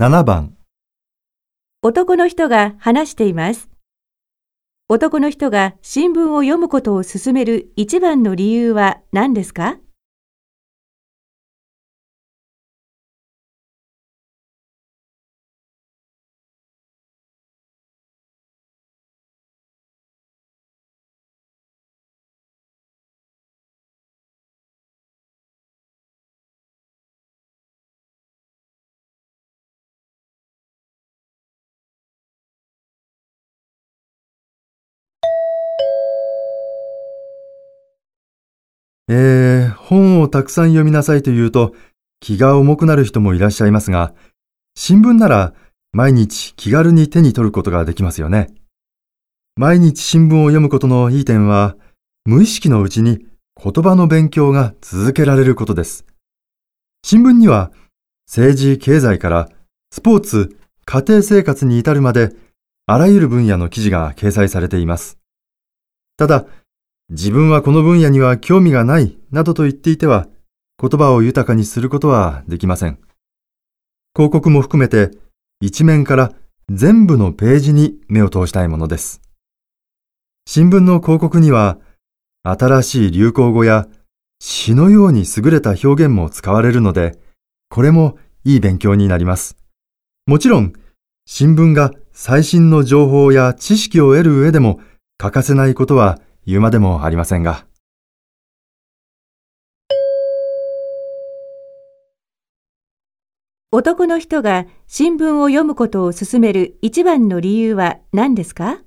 7番、男の人が話しています。男の人が新聞を読むことを勧める一番の理由は何ですか？えー、本をたくさん読みなさいと言うと気が重くなる人もいらっしゃいますが、新聞なら毎日気軽に手に取ることができますよね。毎日新聞を読むことのいい点は、無意識のうちに言葉の勉強が続けられることです。新聞には政治、経済からスポーツ、家庭生活に至るまであらゆる分野の記事が掲載されています。ただ、自分はこの分野には興味がないなどと言っていては、言葉を豊かにすることはできません。広告も含めて、一面から全部のページに目を通したいものです。新聞の広告には、新しい流行語や詩のように優れた表現も使われるので、これもいい勉強になります。もちろん、新聞が最新の情報や知識を得る上でも欠かせないことは言うまでもありませんが。男の人が新聞を読むことを勧める一番の理由は何ですか？